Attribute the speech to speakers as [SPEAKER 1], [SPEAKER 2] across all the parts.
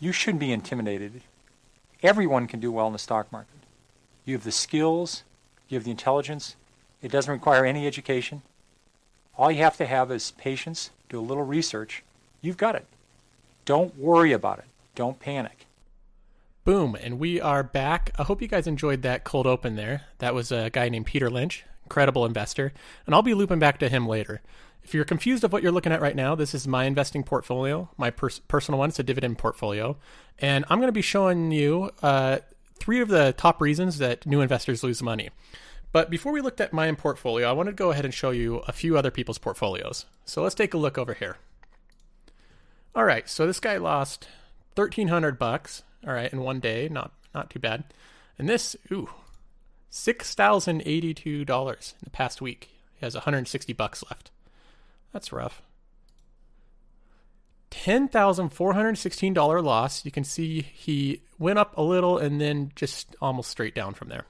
[SPEAKER 1] You shouldn't be intimidated. Everyone can do well in the stock market. You have the skills, you have the intelligence. It doesn't require any education. All you have to have is patience, do a little research. You've got it. Don't worry about it. Don't panic.
[SPEAKER 2] Boom, and we are back. I hope you guys enjoyed that cold open there. That was a guy named Peter Lynch, incredible investor, and I'll be looping back to him later. If you're confused of what you're looking at right now, this is my investing portfolio, my pers- personal one. It's a dividend portfolio, and I'm going to be showing you uh, three of the top reasons that new investors lose money. But before we looked at my portfolio, I wanted to go ahead and show you a few other people's portfolios. So let's take a look over here. All right, so this guy lost 1300 bucks, all right, in one day, not not too bad. And this, ooh, $6,082 in the past week. He has 160 bucks left. That's rough. $10,416 loss. You can see he went up a little and then just almost straight down from there.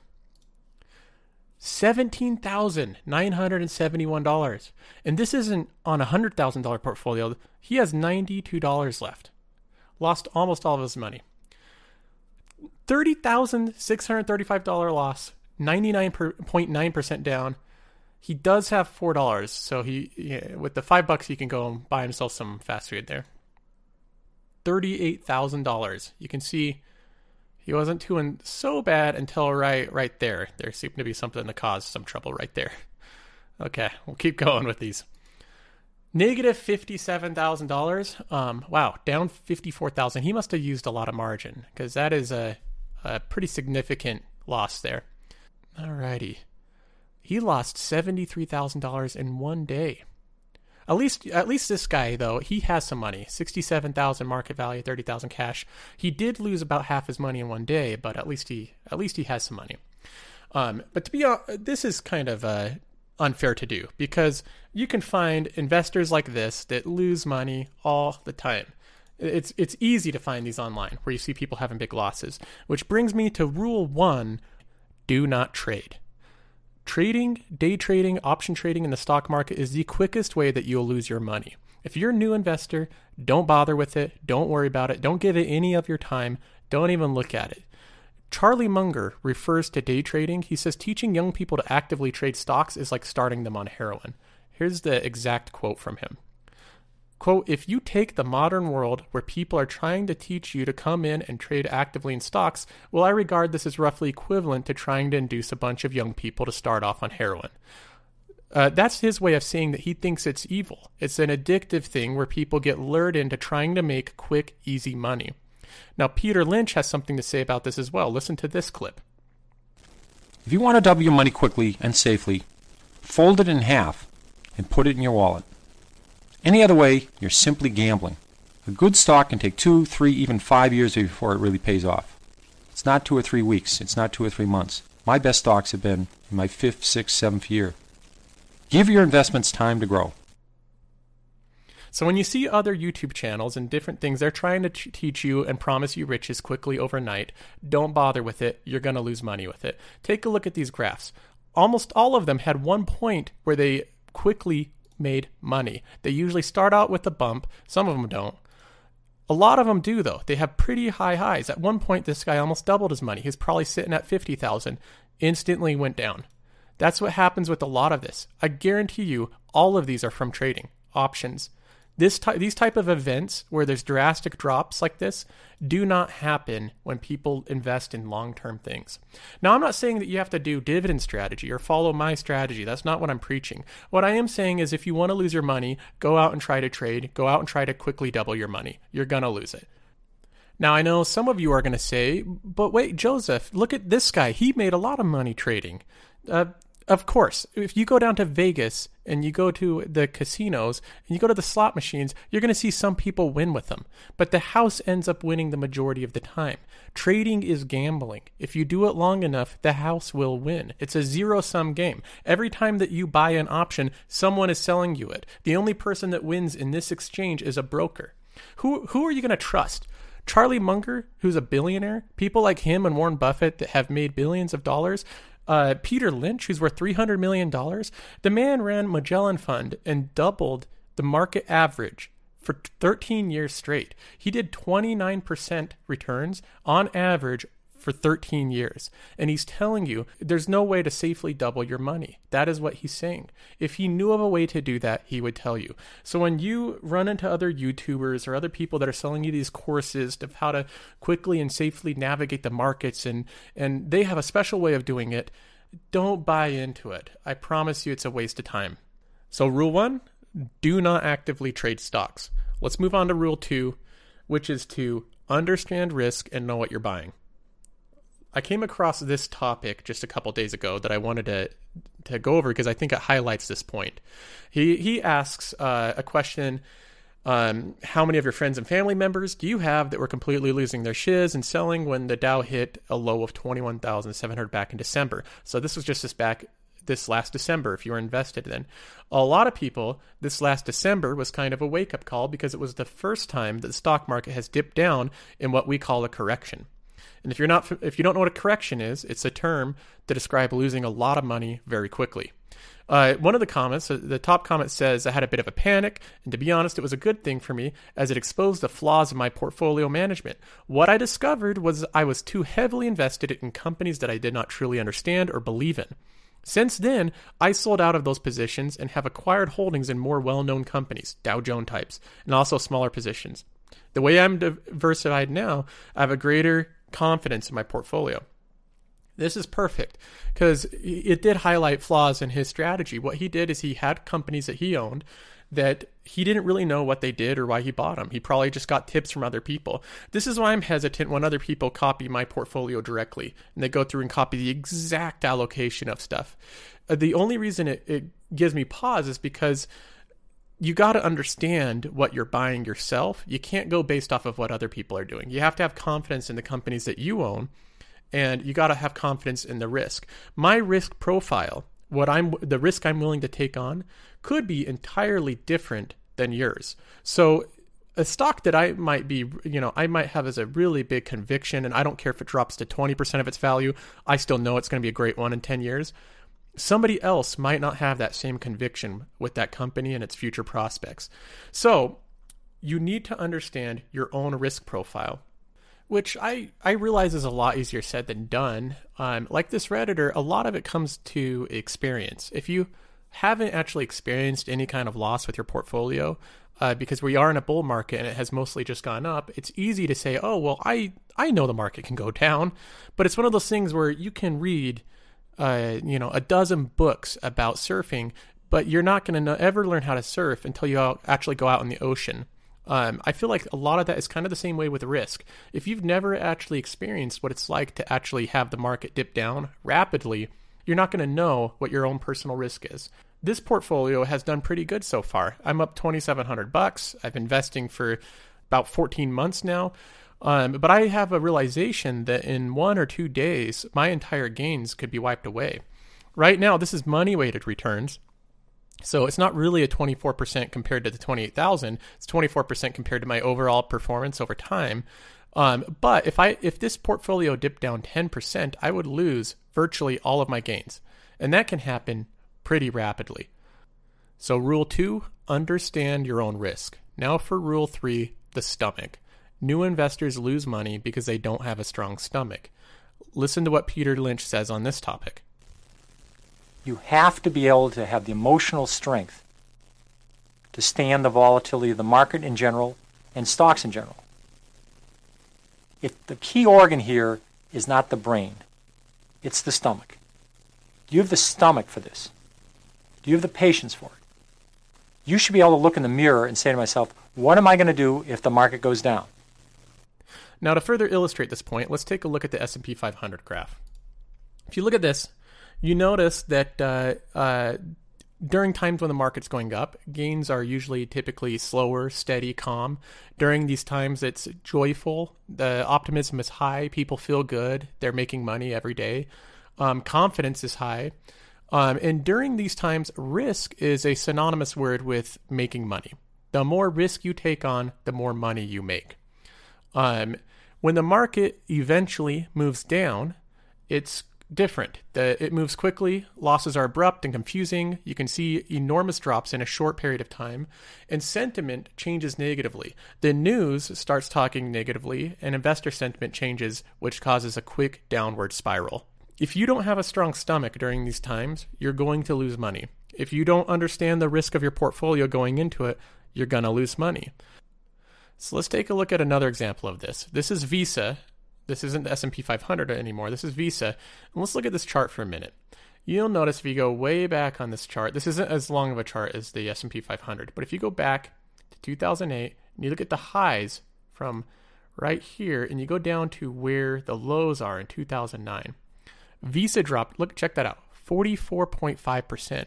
[SPEAKER 2] $17,971. And this isn't on a $100,000 portfolio. He has $92 left. Lost almost all of his money. $30,635 loss, 99.9% down. He does have $4, so he with the 5 bucks he can go and buy himself some fast food there. $38,000. You can see he wasn't doing so bad until right right there. There seemed to be something to cause some trouble right there. Okay, we'll keep going with these. Negative fifty-seven thousand dollars. Um, wow, down fifty-four thousand. He must have used a lot of margin because that is a, a pretty significant loss there. Alrighty, he lost seventy-three thousand dollars in one day. At least, at least this guy though, he has some money. Sixty-seven thousand market value, thirty thousand cash. He did lose about half his money in one day, but at least he, at least he has some money. Um, but to be honest, this is kind of uh, unfair to do because you can find investors like this that lose money all the time. It's it's easy to find these online where you see people having big losses, which brings me to rule 1, do not trade. Trading, day trading, option trading in the stock market is the quickest way that you'll lose your money. If you're a new investor, don't bother with it. Don't worry about it. Don't give it any of your time. Don't even look at it. Charlie Munger refers to day trading. He says teaching young people to actively trade stocks is like starting them on heroin. Here's the exact quote from him. Quote, if you take the modern world where people are trying to teach you to come in and trade actively in stocks, well, I regard this as roughly equivalent to trying to induce a bunch of young people to start off on heroin. Uh, that's his way of saying that he thinks it's evil. It's an addictive thing where people get lured into trying to make quick, easy money. Now, Peter Lynch has something to say about this as well. Listen to this clip.
[SPEAKER 3] If you want to double your money quickly and safely, fold it in half and put it in your wallet. Any other way, you're simply gambling. A good stock can take two, three, even five years before it really pays off. It's not two or three weeks. It's not two or three months. My best stocks have been in my fifth, sixth, seventh year. Give your investments time to grow.
[SPEAKER 2] So when you see other YouTube channels and different things, they're trying to teach you and promise you riches quickly overnight. Don't bother with it. You're going to lose money with it. Take a look at these graphs. Almost all of them had one point where they quickly made money. They usually start out with a bump. Some of them don't. A lot of them do though. They have pretty high highs. At one point this guy almost doubled his money. He's probably sitting at 50,000. Instantly went down. That's what happens with a lot of this. I guarantee you all of these are from trading, options, this ty- these type of events where there's drastic drops like this do not happen when people invest in long-term things. Now, I'm not saying that you have to do dividend strategy or follow my strategy. That's not what I'm preaching. What I am saying is if you want to lose your money, go out and try to trade, go out and try to quickly double your money. You're going to lose it. Now, I know some of you are going to say, but wait, Joseph, look at this guy. He made a lot of money trading. Uh, of course, if you go down to Vegas and you go to the casinos and you go to the slot machines, you're going to see some people win with them. But the house ends up winning the majority of the time. Trading is gambling. If you do it long enough, the house will win. It's a zero sum game. Every time that you buy an option, someone is selling you it. The only person that wins in this exchange is a broker. Who, who are you going to trust? Charlie Munger, who's a billionaire, people like him and Warren Buffett that have made billions of dollars, uh, Peter Lynch, who's worth $300 million, the man ran Magellan Fund and doubled the market average for 13 years straight. He did 29% returns on average for 13 years. And he's telling you there's no way to safely double your money. That is what he's saying. If he knew of a way to do that, he would tell you. So when you run into other YouTubers or other people that are selling you these courses of how to quickly and safely navigate the markets and and they have a special way of doing it, don't buy into it. I promise you it's a waste of time. So rule 1, do not actively trade stocks. Let's move on to rule 2, which is to understand risk and know what you're buying. I came across this topic just a couple days ago that I wanted to to go over because I think it highlights this point. He he asks uh, a question: um, How many of your friends and family members do you have that were completely losing their shiz and selling when the Dow hit a low of twenty one thousand seven hundred back in December? So this was just this back this last December if you were invested then. A lot of people, this last December was kind of a wake up call because it was the first time that the stock market has dipped down in what we call a correction. And if you're not if you don't know what a correction is, it's a term to describe losing a lot of money very quickly. Uh, one of the comments, uh, the top comment says, I had a bit of a panic, and to be honest, it was a good thing for me as it exposed the flaws of my portfolio management. What I discovered was I was too heavily invested in companies that I did not truly understand or believe in. Since then, I sold out of those positions and have acquired holdings in more well known companies, Dow Jones types, and also smaller positions. The way I'm diversified now, I have a greater confidence in my portfolio. This is perfect because it did highlight flaws in his strategy. What he did is he had companies that he owned that he didn't really know what they did or why he bought them. He probably just got tips from other people. This is why I'm hesitant when other people copy my portfolio directly and they go through and copy the exact allocation of stuff. Uh, the only reason it, it gives me pause is because you got to understand what you're buying yourself. You can't go based off of what other people are doing. You have to have confidence in the companies that you own and you got to have confidence in the risk. My risk profile, what I'm the risk I'm willing to take on could be entirely different than yours. So a stock that I might be, you know, I might have as a really big conviction and I don't care if it drops to 20% of its value, I still know it's going to be a great one in 10 years somebody else might not have that same conviction with that company and its future prospects. So, you need to understand your own risk profile, which I, I realize is a lot easier said than done. Um, like this Redditor, a lot of it comes to experience. If you haven't actually experienced any kind of loss with your portfolio, uh, because we are in a bull market and it has mostly just gone up, it's easy to say, oh, well, I, I know the market can go down. But it's one of those things where you can read uh, you know, a dozen books about surfing, but you're not going to ever learn how to surf until you actually go out in the ocean. Um, I feel like a lot of that is kind of the same way with risk. If you've never actually experienced what it's like to actually have the market dip down rapidly, you're not going to know what your own personal risk is. This portfolio has done pretty good so far. I'm up 2700 bucks. I've been investing for about 14 months now. Um, but I have a realization that in one or two days, my entire gains could be wiped away. Right now, this is money weighted returns. So it's not really a 24% compared to the 28,000. It's 24% compared to my overall performance over time. Um, but if I if this portfolio dipped down 10%, I would lose virtually all of my gains. And that can happen pretty rapidly. So rule 2, understand your own risk. Now for rule 3, the stomach. New investors lose money because they don't have a strong stomach. Listen to what Peter Lynch says on this topic.
[SPEAKER 1] You have to be able to have the emotional strength to stand the volatility of the market in general and stocks in general. If the key organ here is not the brain, it's the stomach. Do you have the stomach for this? Do you have the patience for it? You should be able to look in the mirror and say to myself, what am I going to do if the market goes down?
[SPEAKER 2] Now, to further illustrate this point, let's take a look at the S&P 500 graph. If you look at this, you notice that uh, uh, during times when the market's going up, gains are usually typically slower, steady, calm. During these times, it's joyful. The optimism is high. People feel good. They're making money every day. Um, confidence is high. Um, and during these times, risk is a synonymous word with making money. The more risk you take on, the more money you make. Um, when the market eventually moves down, it's different. The, it moves quickly, losses are abrupt and confusing. You can see enormous drops in a short period of time, and sentiment changes negatively. The news starts talking negatively, and investor sentiment changes, which causes a quick downward spiral. If you don't have a strong stomach during these times, you're going to lose money. If you don't understand the risk of your portfolio going into it, you're going to lose money. So let's take a look at another example of this. This is Visa. This isn't the S&P 500 anymore. This is Visa. And let's look at this chart for a minute. You'll notice if you go way back on this chart, this isn't as long of a chart as the S&P 500, but if you go back to 2008 and you look at the highs from right here and you go down to where the lows are in 2009, Visa dropped, look, check that out, 44.5%.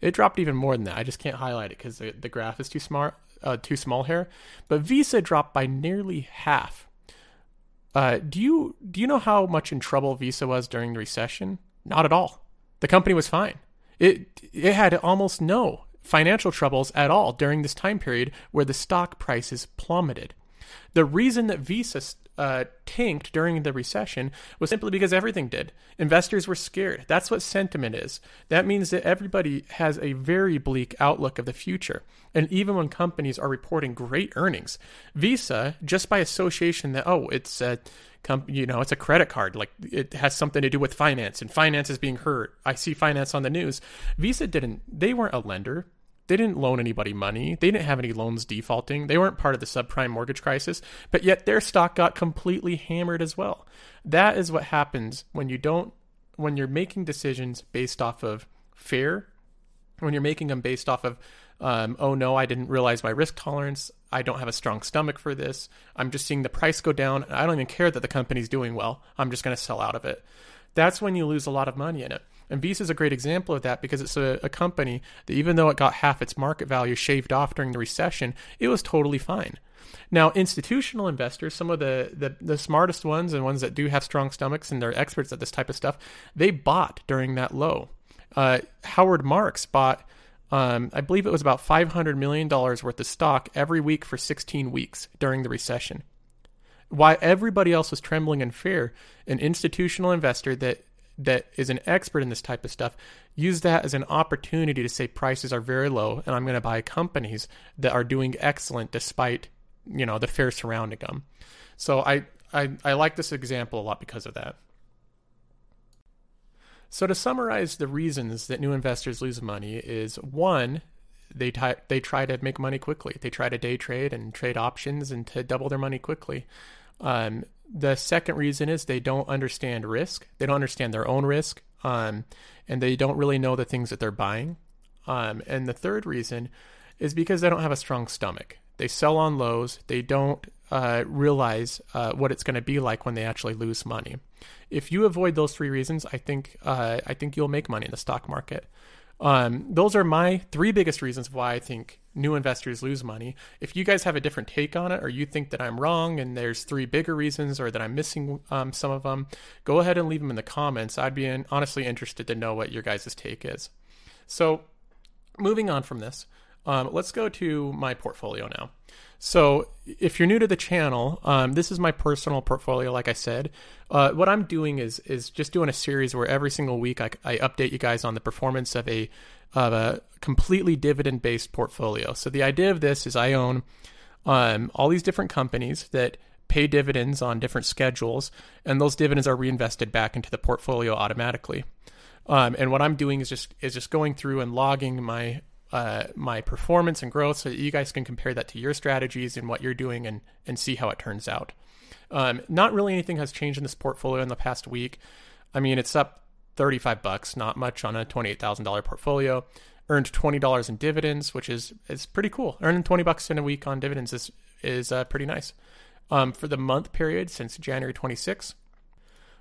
[SPEAKER 2] It dropped even more than that. I just can't highlight it because the, the graph is too smart, uh, too small here. But Visa dropped by nearly half. Uh, do you do you know how much in trouble Visa was during the recession? Not at all. The company was fine. It it had almost no financial troubles at all during this time period where the stock prices plummeted. The reason that Visa uh, tanked during the recession was simply because everything did. Investors were scared. That's what sentiment is. That means that everybody has a very bleak outlook of the future. And even when companies are reporting great earnings, Visa, just by association that, oh, it's a company, you know, it's a credit card, like it has something to do with finance and finance is being hurt. I see finance on the news. Visa didn't, they weren't a lender. They didn't loan anybody money. They didn't have any loans defaulting. They weren't part of the subprime mortgage crisis, but yet their stock got completely hammered as well. That is what happens when you don't when you're making decisions based off of fear, when you're making them based off of um, oh no, I didn't realize my risk tolerance. I don't have a strong stomach for this. I'm just seeing the price go down. I don't even care that the company's doing well. I'm just going to sell out of it. That's when you lose a lot of money in it. And Visa is a great example of that because it's a, a, company that, even though it got half its market value shaved off during the recession, it was totally fine. Now, institutional investors, some of the, the, the smartest ones and ones that do have strong stomachs and they're experts at this type of stuff, they bought during that low. Uh, Howard Marks bought, um, I believe it was about $500 million worth of stock every week for 16 weeks during the recession. Why everybody else was trembling in fear, an institutional investor that that is an expert in this type of stuff use that as an opportunity to say prices are very low and I'm going to buy companies that are doing excellent despite you know the fear surrounding them. So I, I I like this example a lot because of that. So to summarize the reasons that new investors lose money is one they t- they try to make money quickly. They try to day trade and trade options and to double their money quickly. Um, the second reason is they don't understand risk. They don't understand their own risk, um, and they don't really know the things that they're buying. Um, and the third reason is because they don't have a strong stomach. They sell on lows. They don't uh, realize uh, what it's going to be like when they actually lose money. If you avoid those three reasons, I think uh, I think you'll make money in the stock market. Um, those are my three biggest reasons why I think new investors lose money. If you guys have a different take on it, or you think that I'm wrong and there's three bigger reasons, or that I'm missing um, some of them, go ahead and leave them in the comments. I'd be in, honestly interested to know what your guys' take is. So, moving on from this, um, let's go to my portfolio now. So, if you're new to the channel, um, this is my personal portfolio. Like I said, uh, what I'm doing is is just doing a series where every single week I, I update you guys on the performance of a of a completely dividend based portfolio. So the idea of this is I own um, all these different companies that pay dividends on different schedules, and those dividends are reinvested back into the portfolio automatically. Um, and what I'm doing is just is just going through and logging my uh, my performance and growth so that you guys can compare that to your strategies and what you're doing and, and see how it turns out. Um, not really anything has changed in this portfolio in the past week. I mean, it's up 35 bucks, not much on a $28,000 portfolio. Earned $20 in dividends, which is is pretty cool. Earning 20 bucks in a week on dividends is is uh, pretty nice. Um, for the month period since January 26,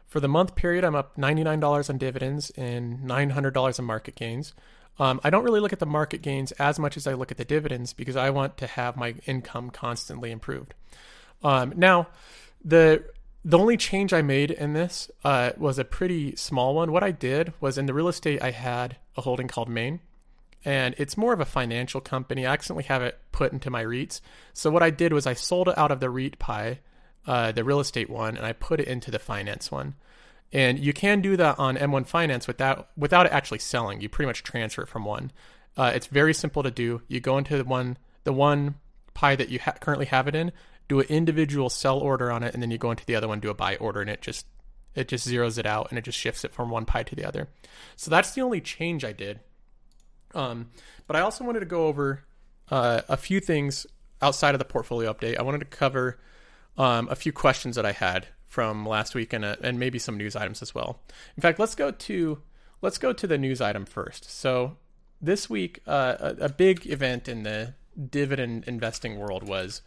[SPEAKER 2] for the month period, I'm up $99 on dividends and $900 in market gains. Um, I don't really look at the market gains as much as I look at the dividends because I want to have my income constantly improved. Um, now, the the only change I made in this uh, was a pretty small one. What I did was in the real estate, I had a holding called Main, and it's more of a financial company. I accidentally have it put into my REITs. So what I did was I sold it out of the REIT pie, uh, the real estate one, and I put it into the finance one. And you can do that on M1 Finance without without it actually selling. You pretty much transfer it from one. Uh, it's very simple to do. You go into the one the one pie that you ha- currently have it in, do an individual sell order on it, and then you go into the other one, do a buy order, and it just it just zeroes it out and it just shifts it from one pie to the other. So that's the only change I did. Um, but I also wanted to go over uh, a few things outside of the portfolio update. I wanted to cover um, a few questions that I had from last week and, uh, and maybe some news items as well. In fact, let's go to let's go to the news item first. So this week, uh, a, a, big event in the dividend investing world was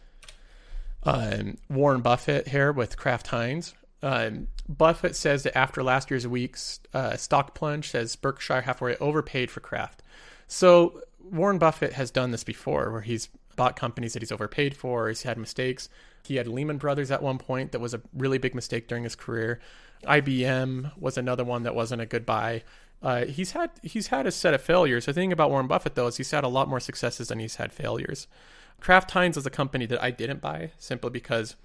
[SPEAKER 2] um, Warren Buffett here with Kraft Heinz. Um, Buffett says that after last year's week's uh, stock plunge, says Berkshire Hathaway overpaid for Kraft. So Warren Buffett has done this before, where he's bought companies that he's overpaid for. He's had mistakes. He had Lehman Brothers at one point that was a really big mistake during his career. IBM was another one that wasn't a good buy. Uh, he's had he's had a set of failures. The thing about Warren Buffett though is he's had a lot more successes than he's had failures. Kraft Heinz is a company that I didn't buy simply because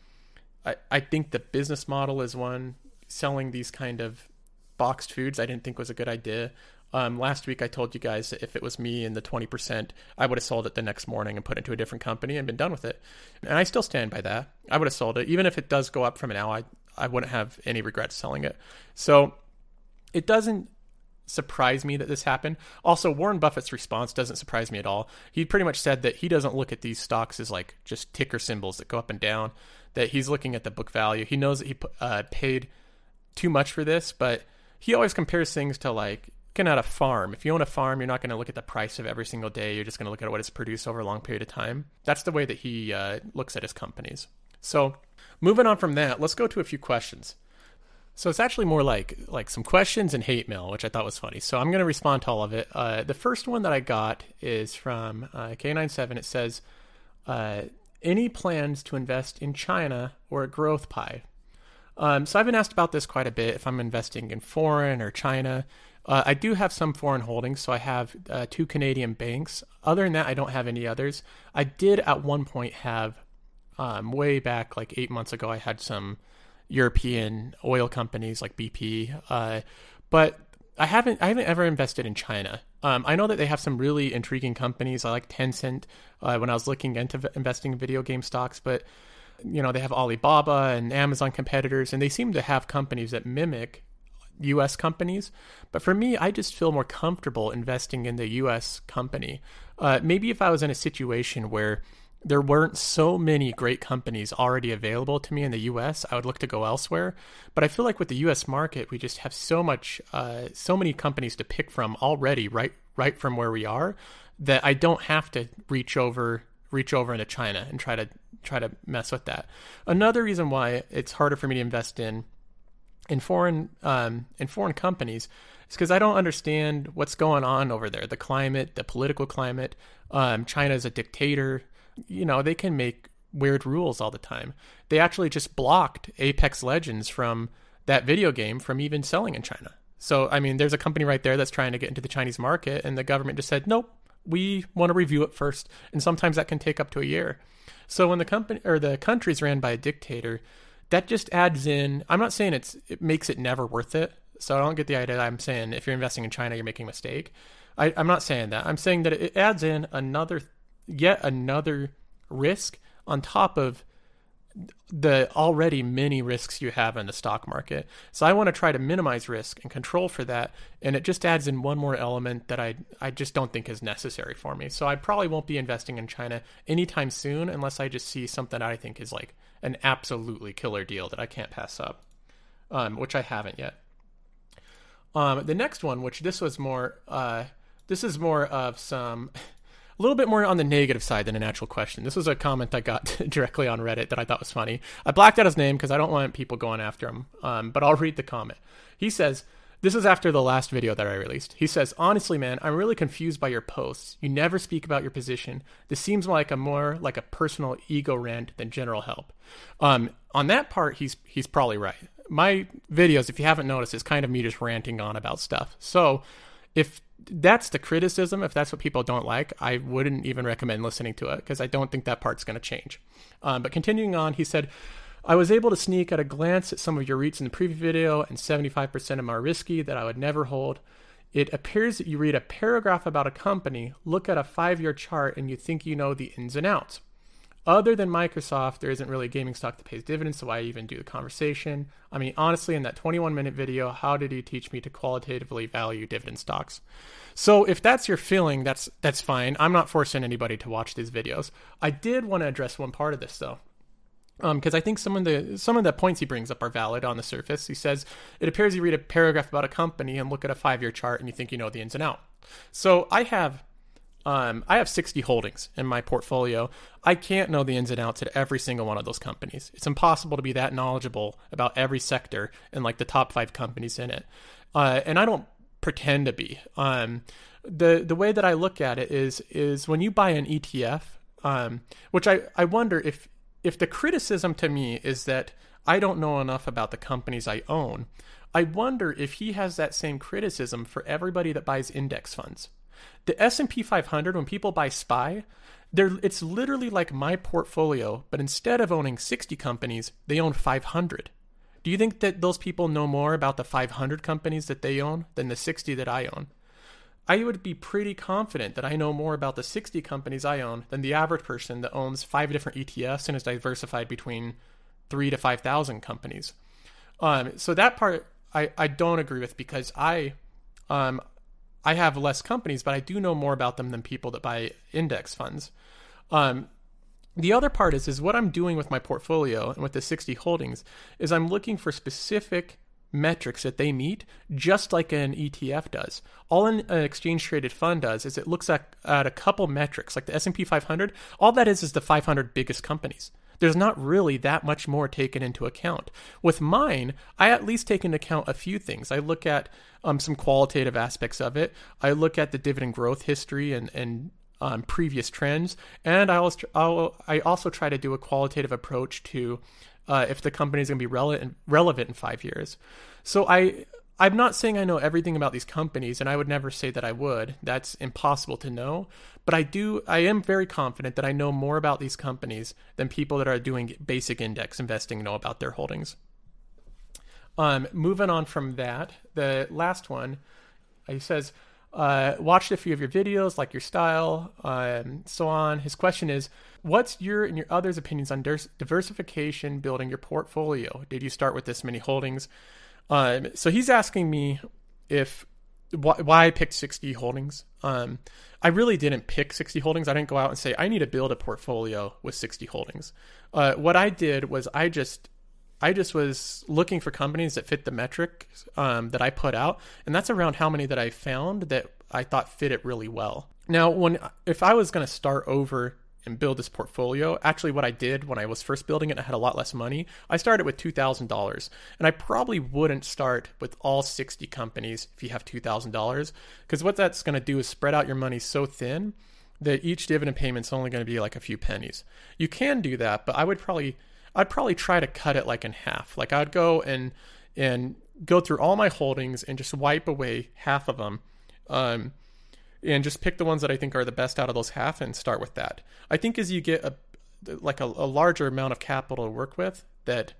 [SPEAKER 2] I, I think the business model is one selling these kind of boxed foods I didn't think was a good idea. Um, last week, I told you guys that if it was me and the 20%, I would have sold it the next morning and put it into a different company and been done with it. And I still stand by that. I would have sold it. Even if it does go up from now, I, I wouldn't have any regrets selling it. So it doesn't surprise me that this happened. Also, Warren Buffett's response doesn't surprise me at all. He pretty much said that he doesn't look at these stocks as like just ticker symbols that go up and down, that he's looking at the book value. He knows that he uh, paid too much for this, but he always compares things to like looking at a farm. If you own a farm, you're not going to look at the price of every single day. You're just going to look at what it's produced over a long period of time. That's the way that he uh, looks at his companies. So, moving on from that, let's go to a few questions. So it's actually more like like some questions and hate mail, which I thought was funny. So I'm going to respond to all of it. Uh, the first one that I got is from uh, K97. It says, uh, "Any plans to invest in China or a growth pie?" Um, so I've been asked about this quite a bit. If I'm investing in foreign or China, uh, I do have some foreign holdings, so I have uh, two Canadian banks. Other than that, I don't have any others. I did at one point have, um, way back like eight months ago, I had some European oil companies like BP, uh, but I haven't I haven't ever invested in China. Um, I know that they have some really intriguing companies. I like Tencent uh, when I was looking into v- investing in video game stocks, but you know they have Alibaba and Amazon competitors, and they seem to have companies that mimic US companies. But for me, I just feel more comfortable investing in the US company. Uh, maybe if I was in a situation where there weren't so many great companies already available to me in the US, I would look to go elsewhere. But I feel like with the US market, we just have so much, uh, so many companies to pick from already, right, right from where we are, that I don't have to reach over, reach over into China and try to try to mess with that. Another reason why it's harder for me to invest in in foreign um, in foreign companies is because I don't understand what's going on over there, the climate, the political climate. Um, China is a dictator. You know, they can make weird rules all the time. They actually just blocked Apex Legends from that video game from even selling in China. So, I mean, there's a company right there that's trying to get into the Chinese market, and the government just said, nope, we want to review it first. And sometimes that can take up to a year. So, when the company or the country's ran by a dictator, that just adds in. I'm not saying it's it makes it never worth it. So I don't get the idea. I'm saying if you're investing in China, you're making a mistake. I, I'm not saying that. I'm saying that it adds in another, yet another risk on top of the already many risks you have in the stock market. So I want to try to minimize risk and control for that. And it just adds in one more element that I I just don't think is necessary for me. So I probably won't be investing in China anytime soon unless I just see something I think is like an absolutely killer deal that I can't pass up, um, which I haven't yet. Um, the next one, which this was more, uh, this is more of some, a little bit more on the negative side than an actual question. This was a comment I got directly on Reddit that I thought was funny. I blacked out his name because I don't want people going after him, um, but I'll read the comment. He says, this is after the last video that I released. He says, Honestly, man, I'm really confused by your posts. You never speak about your position. This seems like a more like a personal ego rant than general help. Um, on that part, he's he's probably right. My videos, if you haven't noticed, is kind of me just ranting on about stuff. So if that's the criticism, if that's what people don't like, I wouldn't even recommend listening to it because I don't think that part's going to change. Um, but continuing on, he said, I was able to sneak at a glance at some of your REITs in the previous video, and 75% of are risky that I would never hold. It appears that you read a paragraph about a company, look at a five year chart, and you think you know the ins and outs. Other than Microsoft, there isn't really a gaming stock that pays dividends, so why even do the conversation? I mean, honestly, in that 21 minute video, how did he teach me to qualitatively value dividend stocks? So if that's your feeling, that's that's fine. I'm not forcing anybody to watch these videos. I did want to address one part of this though because um, I think some of the some of the points he brings up are valid on the surface. He says it appears you read a paragraph about a company and look at a five year chart and you think you know the ins and out. So I have um, I have 60 holdings in my portfolio. I can't know the ins and outs at every single one of those companies. It's impossible to be that knowledgeable about every sector and like the top five companies in it. Uh, and I don't pretend to be. Um, the the way that I look at it is is when you buy an ETF, um, which I, I wonder if if the criticism to me is that I don't know enough about the companies I own, I wonder if he has that same criticism for everybody that buys index funds. The S&P 500 when people buy SPY, it's literally like my portfolio, but instead of owning 60 companies, they own 500. Do you think that those people know more about the 500 companies that they own than the 60 that I own? I would be pretty confident that I know more about the 60 companies I own than the average person that owns five different ETFs and is diversified between three to 5,000 companies. Um, so that part I, I don't agree with because I, um, I have less companies, but I do know more about them than people that buy index funds. Um, the other part is is what I'm doing with my portfolio and with the 60 holdings is I'm looking for specific metrics that they meet, just like an ETF does. All an, an exchange traded fund does is it looks at, at a couple metrics, like the S&P 500. All that is is the 500 biggest companies. There's not really that much more taken into account. With mine, I at least take into account a few things. I look at um, some qualitative aspects of it. I look at the dividend growth history and and um, previous trends, and I also I also try to do a qualitative approach to uh, if the company is going to be relevant relevant in five years. So I I'm not saying I know everything about these companies, and I would never say that I would. That's impossible to know. But I do. I am very confident that I know more about these companies than people that are doing basic index investing know about their holdings. Um, moving on from that, the last one, he says, uh, watched a few of your videos, like your style, um, so on. His question is, what's your and your others' opinions on diversification, building your portfolio? Did you start with this many holdings? Um, so he's asking me if why, why I picked 60 holdings. Um, I really didn't pick 60 holdings. I didn't go out and say I need to build a portfolio with 60 holdings. Uh, what I did was I just I just was looking for companies that fit the metric um, that I put out, and that's around how many that I found that I thought fit it really well. Now, when if I was going to start over and build this portfolio, actually, what I did when I was first building it, I had a lot less money. I started with two thousand dollars, and I probably wouldn't start with all sixty companies if you have two thousand dollars, because what that's going to do is spread out your money so thin that each dividend payment's only going to be like a few pennies. You can do that, but I would probably I'd probably try to cut it like in half. Like I'd go and and go through all my holdings and just wipe away half of them. Um, and just pick the ones that I think are the best out of those half and start with that. I think as you get a like a, a larger amount of capital to work with, that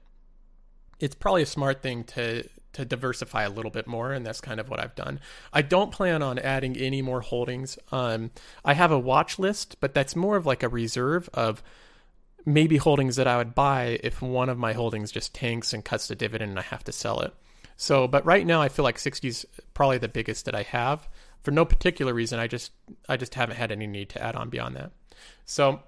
[SPEAKER 2] it's probably a smart thing to to diversify a little bit more, and that's kind of what I've done. I don't plan on adding any more holdings. Um, I have a watch list, but that's more of like a reserve of maybe holdings that I would buy if one of my holdings just tanks and cuts the dividend and I have to sell it. So, but right now I feel like 60 is probably the biggest that I have for no particular reason. I just I just haven't had any need to add on beyond that. So,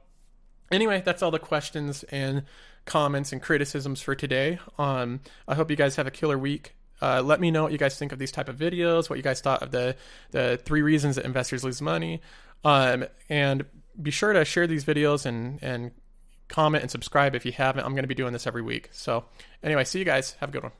[SPEAKER 2] anyway, that's all the questions and comments and criticisms for today. Um, I hope you guys have a killer week. Uh, let me know what you guys think of these type of videos. What you guys thought of the the three reasons that investors lose money. Um, and be sure to share these videos and and comment and subscribe if you haven't. I'm going to be doing this every week. So, anyway, see you guys. Have a good one.